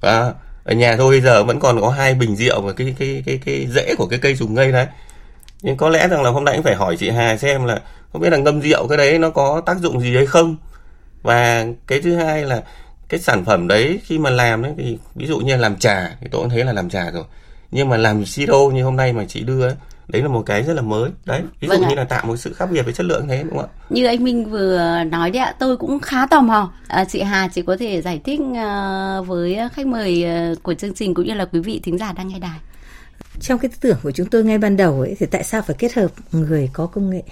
À, ở nhà tôi bây giờ vẫn còn có hai bình rượu và cái cái cái cái rễ của cái cây dùng ngây đấy. Nhưng có lẽ rằng là hôm nay cũng phải hỏi chị Hà xem là không biết là ngâm rượu cái đấy nó có tác dụng gì hay không. Và cái thứ hai là cái sản phẩm đấy khi mà làm đấy thì ví dụ như làm trà thì tôi cũng thấy là làm trà rồi. Nhưng mà làm siro như hôm nay mà chị đưa ấy, đấy là một cái rất là mới. Đấy ví dụ vâng như là tạo một sự khác biệt về chất lượng thế đúng không ạ? Như anh Minh vừa nói đấy ạ tôi cũng khá tò mò. À, chị Hà chị có thể giải thích uh, với khách mời uh, của chương trình cũng như là quý vị thính giả đang nghe đài. Trong cái tư tưởng của chúng tôi ngay ban đầu ấy thì tại sao phải kết hợp người có công nghệ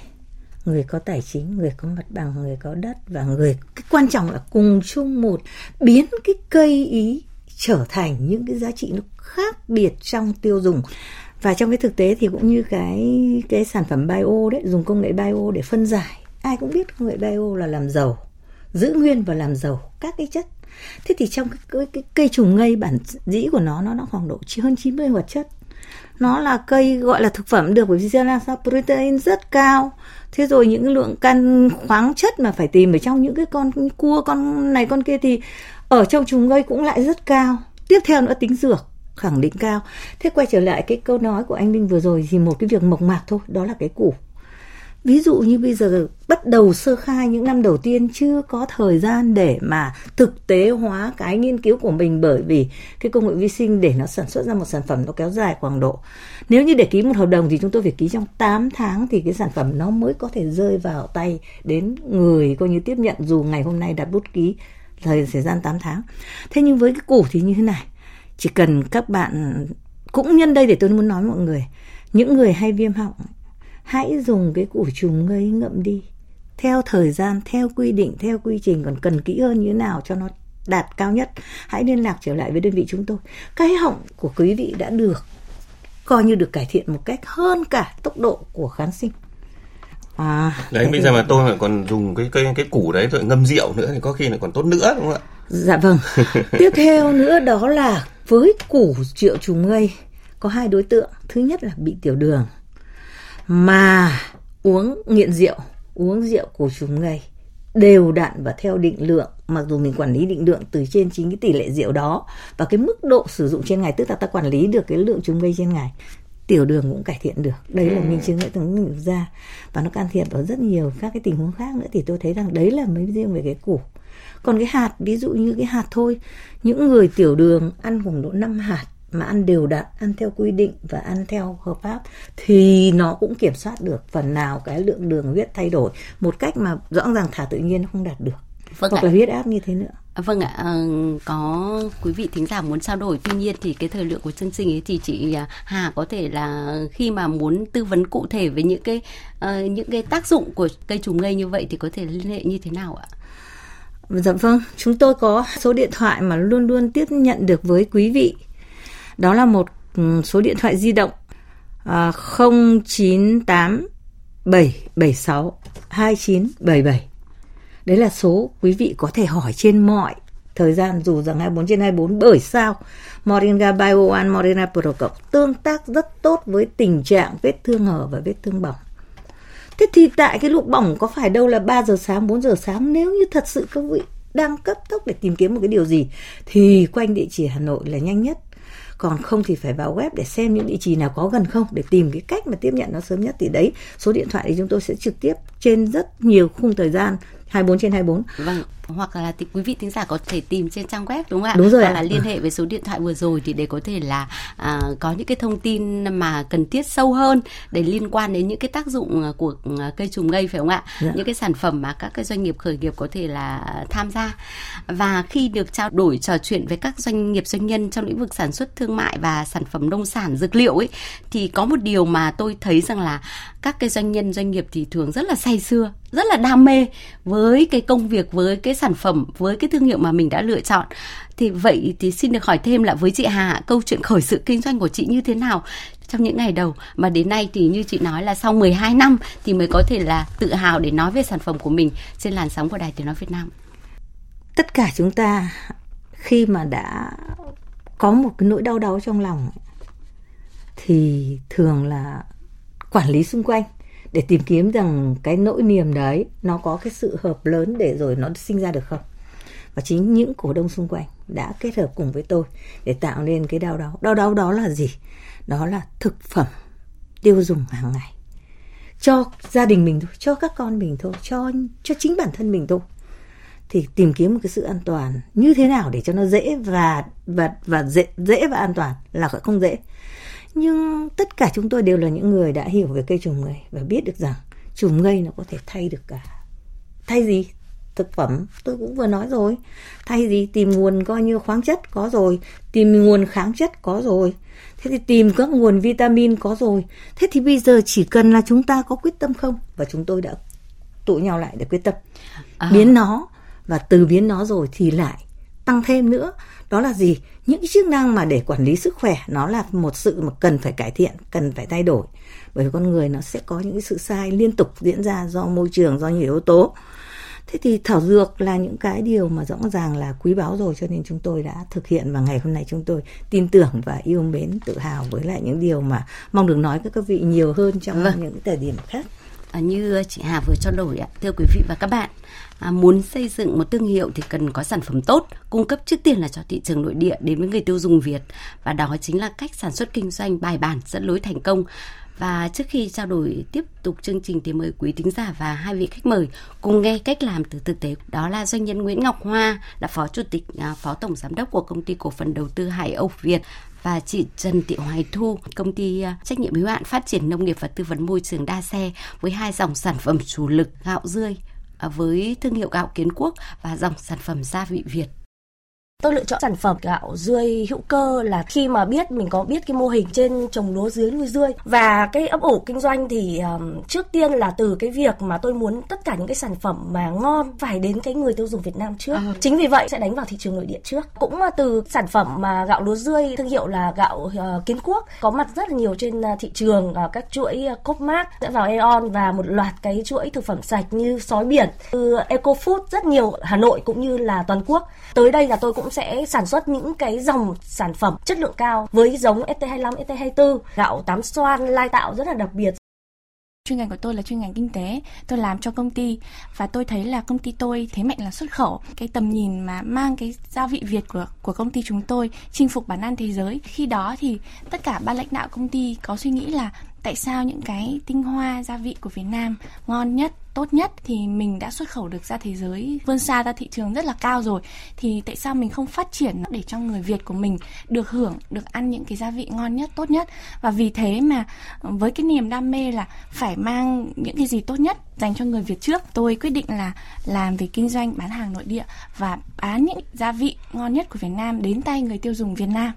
người có tài chính người có mặt bằng người có đất và người cái quan trọng là cùng chung một biến cái cây ý trở thành những cái giá trị nó khác biệt trong tiêu dùng. Và trong cái thực tế thì cũng như cái cái sản phẩm bio đấy dùng công nghệ bio để phân giải. Ai cũng biết công nghệ bio là làm giàu giữ nguyên và làm giàu các cái chất. Thế thì trong cái, cái, cái cây trùng ngây bản dĩ của nó nó nó khoảng độ hơn 90 hoạt chất nó là cây gọi là thực phẩm được bởi vì là protein rất cao. Thế rồi những lượng can khoáng chất mà phải tìm ở trong những cái con cua, con này, con kia thì ở trong chúng gây cũng lại rất cao. Tiếp theo nữa, tính dược, khẳng định cao. Thế quay trở lại cái câu nói của anh Minh vừa rồi thì một cái việc mộc mạc thôi, đó là cái củ ví dụ như bây giờ bắt đầu sơ khai những năm đầu tiên, chưa có thời gian để mà thực tế hóa cái nghiên cứu của mình bởi vì cái công nghệ vi sinh để nó sản xuất ra một sản phẩm nó kéo dài khoảng độ. Nếu như để ký một hợp đồng thì chúng tôi phải ký trong 8 tháng thì cái sản phẩm nó mới có thể rơi vào tay đến người coi như tiếp nhận dù ngày hôm nay đặt bút ký, thời thời gian 8 tháng. Thế nhưng với cái củ thì như thế này, chỉ cần các bạn, cũng nhân đây để tôi muốn nói với mọi người, những người hay viêm họng hãy dùng cái củ trùng ngây ngậm đi. Theo thời gian theo quy định theo quy trình còn cần kỹ hơn như thế nào cho nó đạt cao nhất hãy liên lạc trở lại với đơn vị chúng tôi. Cái họng của quý vị đã được coi như được cải thiện một cách hơn cả tốc độ của kháng sinh. À đấy bây giờ mà tôi lại còn dùng cái cái cái củ đấy rồi ngâm rượu nữa thì có khi lại còn tốt nữa đúng không ạ? Dạ vâng. [laughs] Tiếp theo nữa đó là với củ triệu trùng ngây có hai đối tượng. Thứ nhất là bị tiểu đường mà uống nghiện rượu uống rượu của chúng ngây đều đặn và theo định lượng mặc dù mình quản lý định lượng từ trên chính cái tỷ lệ rượu đó và cái mức độ sử dụng trên ngày tức là ta quản lý được cái lượng chúng gây trên ngày tiểu đường cũng cải thiện được. Đấy là minh chứng hệ thống được ra và nó can thiệp vào rất nhiều các cái tình huống khác nữa. Thì tôi thấy rằng đấy là mới riêng về cái củ. Còn cái hạt ví dụ như cái hạt thôi những người tiểu đường ăn khoảng độ 5 hạt mà ăn đều đặn ăn theo quy định và ăn theo hợp pháp thì nó cũng kiểm soát được phần nào cái lượng đường huyết thay đổi một cách mà rõ ràng thả tự nhiên không đạt được vâng hoặc ạ. là huyết áp như thế nữa À, vâng ạ, à, có quý vị thính giả muốn trao đổi, tuy nhiên thì cái thời lượng của chương trình ấy thì chị à, Hà có thể là khi mà muốn tư vấn cụ thể về những cái uh, những cái tác dụng của cây trùng ngây như vậy thì có thể liên hệ như thế nào ạ? Dạ vâng, chúng tôi có số điện thoại mà luôn luôn tiếp nhận được với quý vị. Đó là một ừ, số điện thoại di động à, 098 776 2977 Đấy là số quý vị có thể hỏi trên mọi thời gian dù rằng 24 trên 24 bởi sao Moringa Bio One Moringa Pro Cộng tương tác rất tốt với tình trạng vết thương hở và vết thương bỏng. Thế thì tại cái lúc bỏng có phải đâu là 3 giờ sáng, 4 giờ sáng? Nếu như thật sự các vị đang cấp tốc để tìm kiếm một cái điều gì thì quanh địa chỉ Hà Nội là nhanh nhất còn không thì phải vào web để xem những địa chỉ nào có gần không để tìm cái cách mà tiếp nhận nó sớm nhất thì đấy số điện thoại thì chúng tôi sẽ trực tiếp trên rất nhiều khung thời gian 24 trên 24. Vâng, hoặc là thì quý vị thính giả có thể tìm trên trang web đúng không ạ? Đúng rồi hoặc ạ. là liên hệ với số điện thoại vừa rồi thì để có thể là à, có những cái thông tin mà cần thiết sâu hơn để liên quan đến những cái tác dụng của à, cây trùng ngây phải không ạ? Dạ. Những cái sản phẩm mà các cái doanh nghiệp khởi nghiệp có thể là tham gia. Và khi được trao đổi trò chuyện với các doanh nghiệp doanh nhân trong lĩnh vực sản xuất thương mại và sản phẩm nông sản dược liệu ấy thì có một điều mà tôi thấy rằng là các cái doanh nhân doanh nghiệp thì thường rất là say xưa rất là đam mê với cái công việc với cái sản phẩm, với cái thương hiệu mà mình đã lựa chọn. Thì vậy thì xin được hỏi thêm là với chị Hà, câu chuyện khởi sự kinh doanh của chị như thế nào? Trong những ngày đầu mà đến nay thì như chị nói là sau 12 năm thì mới có thể là tự hào để nói về sản phẩm của mình trên làn sóng của Đài Tiếng nói Việt Nam. Tất cả chúng ta khi mà đã có một cái nỗi đau đớn trong lòng thì thường là quản lý xung quanh để tìm kiếm rằng cái nỗi niềm đấy, nó có cái sự hợp lớn để rồi nó sinh ra được không? Và chính những cổ đông xung quanh đã kết hợp cùng với tôi để tạo nên cái đau đau. Đau đau đó là gì? Đó là thực phẩm tiêu dùng hàng ngày. Cho gia đình mình thôi, cho các con mình thôi, cho cho chính bản thân mình thôi. Thì tìm kiếm một cái sự an toàn như thế nào để cho nó dễ và và và dễ dễ và an toàn là không dễ nhưng tất cả chúng tôi đều là những người đã hiểu về cây trùng ngây và biết được rằng trùng ngây nó có thể thay được cả thay gì? Thực phẩm tôi cũng vừa nói rồi. Thay gì? Tìm nguồn coi như khoáng chất có rồi. Tìm nguồn kháng chất có rồi. Thế thì tìm các nguồn vitamin có rồi. Thế thì bây giờ chỉ cần là chúng ta có quyết tâm không? Và chúng tôi đã tụ nhau lại để quyết tâm. À. biến nó và từ biến nó rồi thì lại tăng thêm nữa. Đó là gì? Những cái chức năng mà để quản lý sức khỏe nó là một sự mà cần phải cải thiện cần phải thay đổi. Bởi vì con người nó sẽ có những cái sự sai liên tục diễn ra do môi trường do nhiều yếu tố. Thế thì thảo dược là những cái điều mà rõ ràng là quý báu rồi cho nên chúng tôi đã thực hiện và ngày hôm nay chúng tôi tin tưởng và yêu mến tự hào với lại những điều mà mong được nói với các vị nhiều hơn trong vâng. những thời điểm khác. À, như chị Hà vừa cho đổi ạ thưa quý vị và các bạn à, muốn xây dựng một thương hiệu thì cần có sản phẩm tốt cung cấp trước tiên là cho thị trường nội địa đến với người tiêu dùng Việt. Và đó chính là cách sản xuất kinh doanh bài bản dẫn lối thành công. Và trước khi trao đổi tiếp tục chương trình thì mời quý thính giả và hai vị khách mời cùng nghe cách làm từ thực tế. Đó là doanh nhân Nguyễn Ngọc Hoa, là phó chủ tịch, à, phó tổng giám đốc của công ty cổ phần đầu tư Hải Âu Việt và chị Trần Thị Hoài Thu, công ty à, trách nhiệm hữu hạn phát triển nông nghiệp và tư vấn môi trường đa xe với hai dòng sản phẩm chủ lực gạo rươi. À, với thương hiệu gạo Kiến Quốc và dòng sản phẩm gia vị Việt. Tôi lựa chọn sản phẩm gạo dươi hữu cơ là khi mà biết mình có biết cái mô hình trên trồng lúa dưới nuôi dươi và cái ấp ủ kinh doanh thì um, trước tiên là từ cái việc mà tôi muốn tất cả những cái sản phẩm mà ngon phải đến cái người tiêu dùng Việt Nam trước. À. Chính vì vậy sẽ đánh vào thị trường nội địa trước. Cũng là từ sản phẩm mà gạo lúa dươi thương hiệu là gạo uh, Kiến Quốc có mặt rất là nhiều trên uh, thị trường uh, các chuỗi uh, Copmark sẽ vào Aeon và một loạt cái chuỗi thực phẩm sạch như sói biển, từ EcoFood rất nhiều Hà Nội cũng như là toàn quốc. Tới đây là tôi cũng sẽ sản xuất những cái dòng sản phẩm chất lượng cao với giống ST25, ST24, gạo tám xoan lai tạo rất là đặc biệt. Chuyên ngành của tôi là chuyên ngành kinh tế. Tôi làm cho công ty và tôi thấy là công ty tôi thế mạnh là xuất khẩu. Cái tầm nhìn mà mang cái gia vị việt của của công ty chúng tôi chinh phục bản ăn thế giới. Khi đó thì tất cả ban lãnh đạo công ty có suy nghĩ là tại sao những cái tinh hoa gia vị của Việt Nam ngon nhất, tốt nhất thì mình đã xuất khẩu được ra thế giới? Vươn xa ra thị trường rất là cao rồi. Thì tại sao mình không phát triển để cho người Việt của mình được hưởng, được ăn những cái gia vị ngon nhất, tốt nhất? Và vì thế mà ờ, với cái niềm đam mê là phải mang những cái gì tốt nhất dành cho người Việt trước, tôi quyết định là làm về kinh doanh, bán hàng nội địa và bán những gia vị ngon nhất của Việt Nam đến tay người tiêu dùng Việt Nam.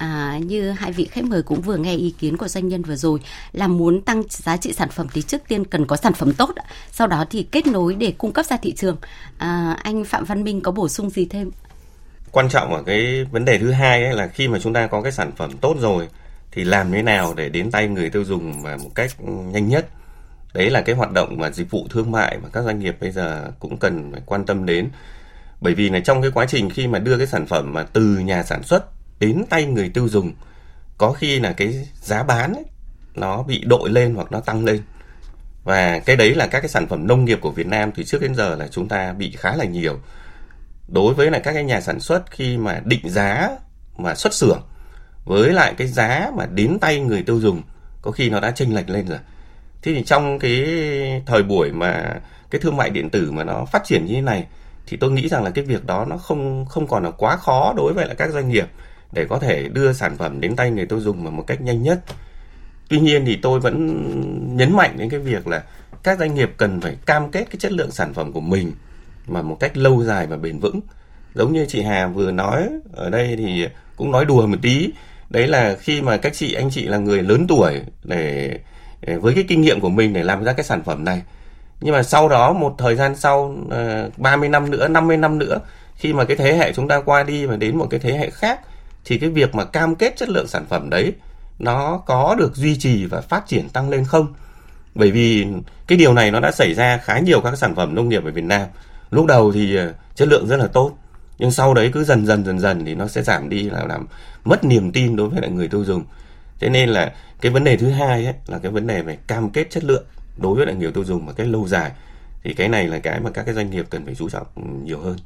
À, như hai vị khách mời cũng vừa nghe ý kiến của doanh nhân vừa rồi là muốn tăng giá trị sản phẩm thì trước tiên cần có sản phẩm tốt sau đó thì kết nối để cung cấp ra thị trường. À, anh phạm văn minh có bổ sung gì thêm? Quan trọng ở cái vấn đề thứ hai ấy là khi mà chúng ta có cái sản phẩm tốt rồi thì làm thế nào để đến tay người tiêu dùng và một cách nhanh nhất? Đấy là cái hoạt động mà dịch vụ thương mại mà các doanh nghiệp bây giờ cũng cần phải quan tâm đến. Bởi vì là trong cái quá trình khi mà đưa cái sản phẩm mà từ nhà sản xuất đến tay người tiêu dùng. Có khi là cái giá bán ấy, nó bị đội lên hoặc nó tăng lên. Và cái đấy là các cái sản phẩm nông nghiệp của Việt Nam từ trước đến giờ là chúng ta bị khá là nhiều. Đối với là các cái nhà sản xuất khi mà định giá mà xuất xưởng với lại cái giá mà đến tay người tiêu dùng có khi nó đã chênh lệch lên rồi. Thế thì trong cái thời buổi mà cái thương mại điện tử mà nó phát triển như thế này thì tôi nghĩ rằng là cái việc đó nó không không còn là quá khó đối với lại các doanh nghiệp để có thể đưa sản phẩm đến tay người tiêu dùng mà một cách nhanh nhất. Tuy nhiên thì tôi vẫn nhấn mạnh đến cái việc là các doanh nghiệp cần phải cam kết cái chất lượng sản phẩm của mình mà một cách lâu dài và bền vững. Giống như chị Hà vừa nói ở đây thì cũng nói đùa một tí, đấy là khi mà các chị anh chị là người lớn tuổi để với cái kinh nghiệm của mình để làm ra cái sản phẩm này. Nhưng mà sau đó một thời gian sau ờ, 30 năm nữa, 50 năm nữa khi mà cái thế hệ chúng ta qua đi và đến một cái thế hệ khác thì cái việc mà cam kết chất lượng sản phẩm đấy nó có được duy trì và phát triển tăng lên không? Bởi vì cái điều này nó đã xảy ra khá nhiều các sản phẩm nông nghiệp ở Việt Nam. Lúc đầu thì ờ, chất lượng rất là tốt nhưng sau đấy cứ dần dần dần dần thì nó sẽ giảm đi là làm mất niềm tin đối với lại người tiêu dùng. Thế nên là cái vấn đề thứ hai ấy, là cái vấn đề về cam kết chất lượng đối với lại người tiêu dùng một cách lâu dài. Thì cái này là cái mà các cái doanh nghiệp cần phải chú trọng nhiều hơn.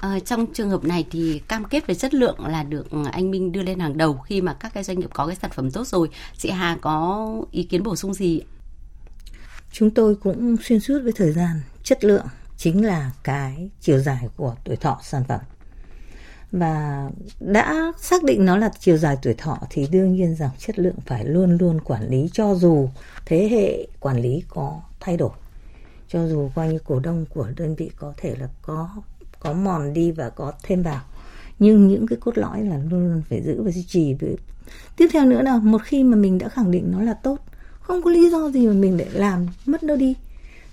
À, trong trường hợp này thì cam kết về chất lượng là được anh Minh đưa lên hàng đầu khi mà các cái doanh nghiệp có cái sản phẩm tốt rồi. Chị Hà có ý kiến bổ sung gì? Chúng tôi cũng xuyên suốt với thời gian chất lượng chính là cái chiều dài của tuổi thọ sản phẩm và đã xác định nó là chiều dài tuổi thọ thì đương nhiên rằng chất lượng phải luôn luôn quản lý cho dù thế hệ quản lý có thay đổi cho dù coi như cổ đông của đơn vị có thể là có có mòn đi và có thêm vào. Nhưng những cái cốt lõi là luôn luôn phải giữ và duy trì. Tiếp theo nữa là một khi mà mình đã khẳng định nó là tốt không có lý do gì mà mình lại làm mất nó đi.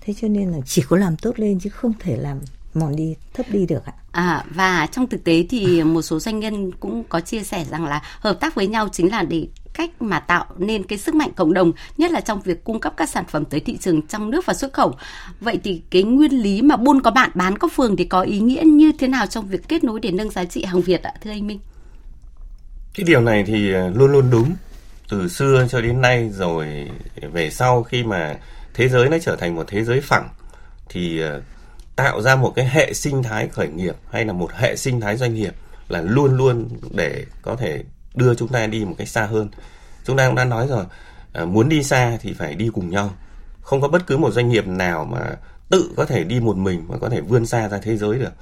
Thế cho nên là chỉ có làm tốt lên chứ không thể làm mòn đi thấp đi được ạ. À, và trong thực tế thì một số doanh nhân cũng có chia sẻ rằng là hợp tác với nhau chính là để cách mà tạo nên cái sức mạnh cộng đồng, nhất là trong việc cung cấp các sản phẩm tới thị trường trong nước và xuất khẩu. Vậy thì cái nguyên lý mà buôn có bạn, bán có phường thì có ý nghĩa như thế nào trong việc kết nối để nâng giá trị hàng Việt ạ, thưa anh Minh? Cái điều này thì à, luôn luôn đúng. Từ xưa cho đến nay rồi, về sau khi mà thế giới nó trở thành một thế giới phẳng thì à, tạo ra một cái hệ sinh thái khởi nghiệp hay là một hệ sinh thái doanh nghiệp là luôn luôn để có thể đưa chúng ta đi một cách xa hơn. Chúng ta cũng đã nói rồi à, muốn đi xa thì phải đi cùng nhau. Không có bất cứ một doanh nghiệp nào mà tự có thể đi một mình mà có thể vươn xa ra thế giới được.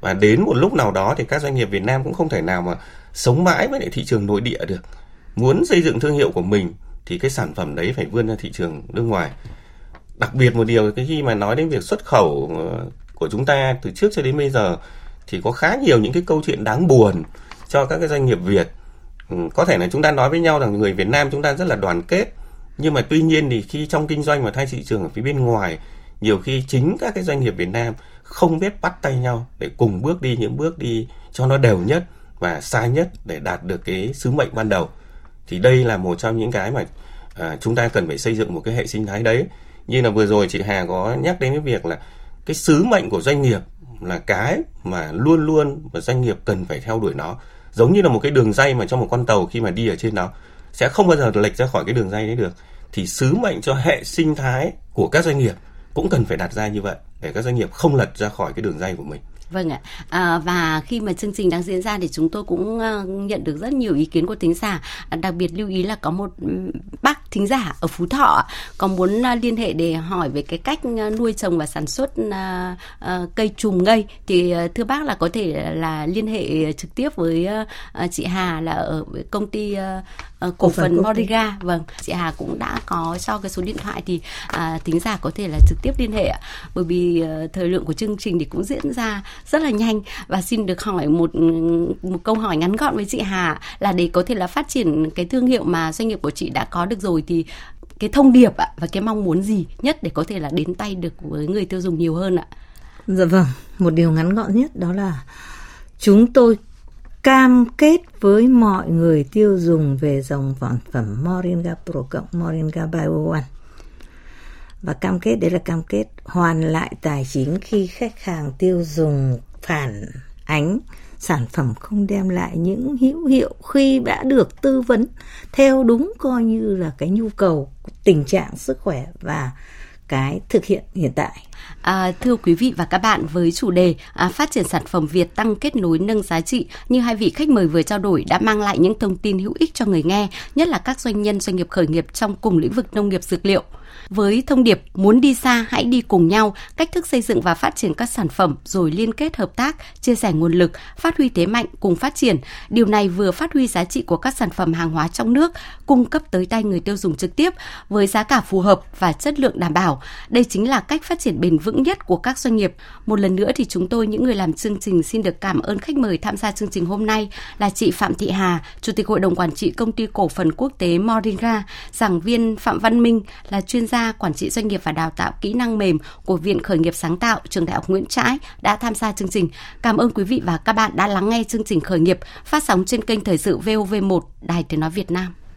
Và đến một lúc nào đó thì các doanh nghiệp Việt Nam cũng không thể nào mà sống mãi với lại thị trường nội địa được. Muốn xây dựng thương hiệu của mình thì cái sản phẩm đấy phải vươn ra thị trường nước ngoài. Đặc biệt một điều cái khi mà nói đến việc xuất khẩu ờ, của chúng ta từ trước cho đến bây giờ thì có khá nhiều những cái câu chuyện đáng buồn cho các cái doanh nghiệp Việt. Ừ, có thể là chúng ta nói với nhau rằng người Việt Nam chúng ta rất là đoàn kết. Nhưng mà tuy nhiên thì khi trong kinh doanh và thay thị trường ở phía bên ngoài nhiều khi chính các cái doanh nghiệp Việt Nam không biết bắt tay nhau để cùng bước đi những bước đi cho nó đều nhất và xa nhất để đạt được cái sứ mệnh ban đầu. Thì đây là một trong những cái mà à, chúng ta cần phải xây dựng một cái hệ sinh thái đấy. Như là vừa rồi chị Hà có nhắc đến cái việc là cái sứ mệnh của doanh nghiệp là cái mà luôn luôn mà doanh nghiệp cần phải theo đuổi nó giống như là một cái đường dây mà trong một con tàu khi mà đi ở trên đó, sẽ không bao giờ lệch ra khỏi cái đường dây đấy được. Thì sứ mệnh cho hệ sinh thái của các doanh nghiệp cũng cần phải đặt ra như vậy để các doanh nghiệp không lật ra khỏi cái đường dây của mình. Vâng ạ. À, và khi mà chương trình đang diễn ra thì chúng tôi cũng uh, nhận được rất nhiều ý kiến của thính giả. À, đặc biệt lưu ý là có một bác thính giả ở Phú Thọ có muốn uh, liên hệ để hỏi về cái cách uh, nuôi trồng và sản xuất cây trùm ngây thì thưa bác là có thể là liên hệ trực tiếp với chị Hà là ở công ty cổ phần Moriga. Vâng, chị Hà cũng đã có cho cái số điện thoại thì uh, thính giả có thể là trực tiếp liên hệ ạ. Bởi vì thời lượng của chương trình thì cũng diễn ra rất là nhanh và xin được hỏi một một câu hỏi ngắn gọn với chị Hà là để có thể là phát triển cái thương hiệu mà doanh nghiệp của chị đã có được rồi thì cái thông điệp ạ và cái mong muốn gì nhất để có thể là đến tay được với người tiêu dùng nhiều hơn ạ? Dạ vâng, một điều ngắn gọn nhất đó là chúng tôi cam kết với mọi người tiêu dùng về dòng sản phẩm Moringa Pro cộng Moringa Bio One và cam kết đấy là cam kết hoàn lại tài chính khi khách hàng tiêu dùng phản ánh sản phẩm không đem lại những hữu hiệu khi đã được tư vấn theo đúng coi như là cái nhu cầu tình trạng sức khỏe và cái thực hiện hiện tại. À, thưa quý vị và các bạn, với chủ đề à, phát triển sản phẩm Việt tăng kết nối nâng giá trị như hai vị khách mời vừa trao đổi đã mang lại những thông tin hữu ích cho người nghe, nhất là các doanh nhân doanh nghiệp khởi nghiệp trong cùng lĩnh vực nông nghiệp dược liệu với thông điệp muốn đi xa hãy đi cùng nhau, cách thức xây dựng và phát triển các sản phẩm rồi liên kết hợp tác, chia sẻ nguồn lực, phát huy thế mạnh cùng phát triển. Điều này vừa phát huy giá trị của các sản phẩm hàng hóa trong nước, cung cấp tới tay người tiêu dùng trực tiếp với giá cả phù hợp và chất lượng đảm bảo. Đây chính là cách phát triển bền vững nhất của các doanh nghiệp. Một lần nữa thì chúng tôi những người làm chương trình xin được cảm ơn khách mời tham gia chương trình hôm nay là chị Phạm Thị Hà, Chủ tịch Hội đồng Quản trị Công ty Cổ phần Quốc tế Moringa, giảng viên Phạm Văn Minh là chuyên gia gia, quản trị doanh nghiệp và đào tạo kỹ năng mềm của Viện Khởi nghiệp sáng tạo, Trường Đại học Nguyễn Trãi đã tham gia chương trình. Cảm ơn quý vị và các bạn đã lắng nghe chương trình khởi nghiệp phát sóng trên kênh thời sự VOV1 Đài Tiếng nói Việt Nam.